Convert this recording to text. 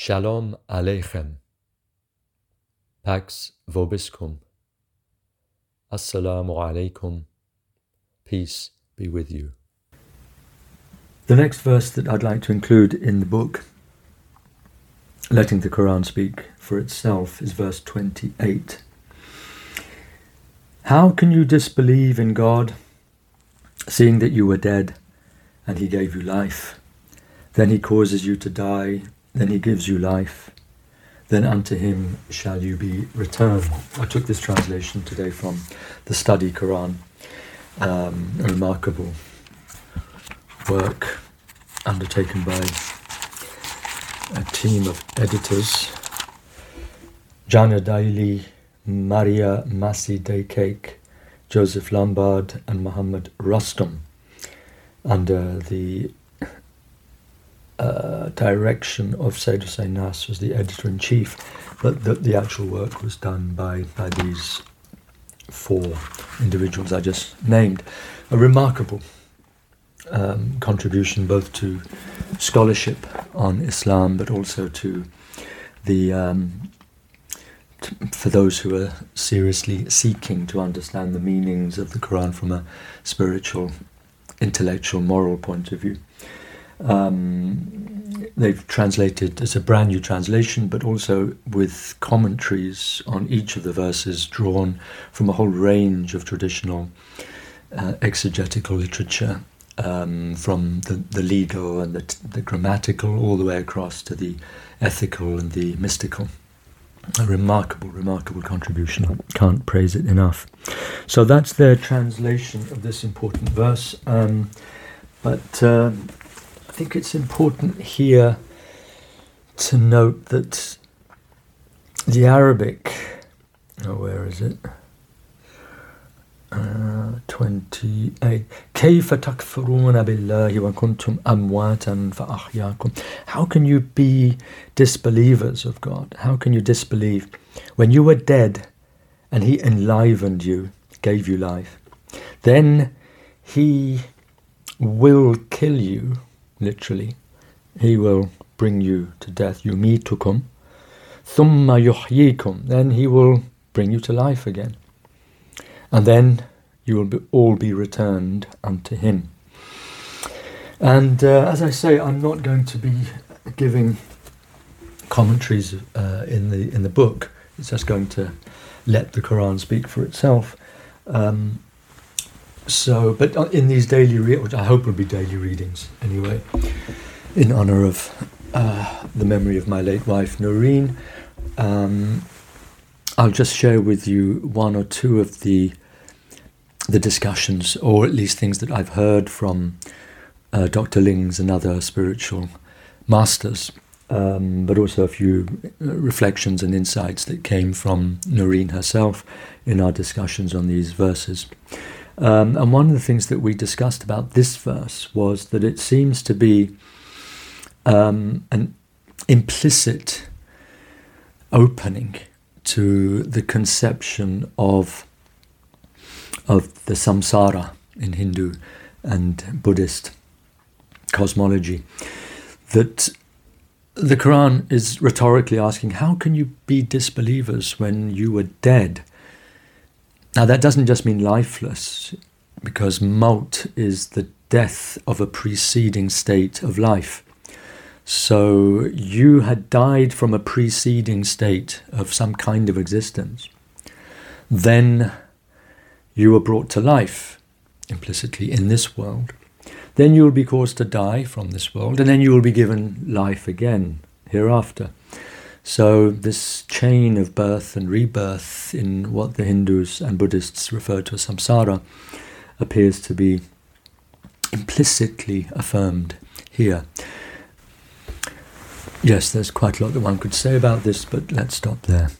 Shalom Aleichem. Pax Vobiscum. Assalamu alaikum. Peace be with you. The next verse that I'd like to include in the book, Letting the Quran Speak for Itself, is verse 28. How can you disbelieve in God, seeing that you were dead and He gave you life? Then He causes you to die then he gives you life, then unto him shall you be returned. I took this translation today from the Study Quran, um, a remarkable work undertaken by a team of editors. Caner Dagli, Maria Massi Dakake, Joseph Lumbard, and Muhammad Rustom, under the direction of Seyyed Hossein Nasr was the editor in chief, but the, the actual work was done by, by these four individuals I just named. A remarkable um, contribution both to scholarship on Islam, but also to the um, t- for those who are seriously seeking to understand the meanings of the Quran from a spiritual, intellectual, moral point of view. Um, they've translated as a brand new translation, but also with commentaries on each of the verses drawn from a whole range of traditional uh, exegetical literature, um, from the, the legal and the, the grammatical all the way across to the ethical and the mystical. A remarkable, remarkable contribution. I can't praise it enough. So that's their translation of this important verse. Um, but um, think it's important here to note that the Arabic, oh, where is it? Uh, 28 كيف تكفرون بالله وكنتم أمواتا فأحياكم How can you be disbelievers of God? How can you disbelieve when you were dead and He enlivened you, gave you life? Then He will kill you literally. He will bring you to death. Yumitukum. Thumma yuhyikum. Then he will bring you to life again. And then you will be, all be returned unto him. And uh, as I say, I'm not going to be giving commentaries uh, in the in the book. It's just going to let the Quran speak for itself. Um, so, but in these daily, re- which I hope will be daily readings anyway, in honor of uh, the memory of my late wife Noreen, um, I'll just share with you one or two of the the discussions, or at least things that I've heard from uh, Dr. Lings and other spiritual masters, um, but also a few uh, reflections and insights that came from Noreen herself in our discussions on these verses. Um, and one of the things that we discussed about this verse was that it seems to be um, an implicit opening to the conception of of the samsara in Hindu and Buddhist cosmology. That the Quran is rhetorically asking, how can you be disbelievers when you were dead? Now, that doesn't just mean lifeless, because maut is the death of a preceding state of life. So you had died from a preceding state of some kind of existence. Then you were brought to life, implicitly, in this world. Then you will be caused to die from this world, and then you will be given life again hereafter. So, this chain of birth and rebirth in what the Hindus and Buddhists refer to as samsara appears to be implicitly affirmed here. Yes, there's quite a lot that one could say about this, but let's stop there.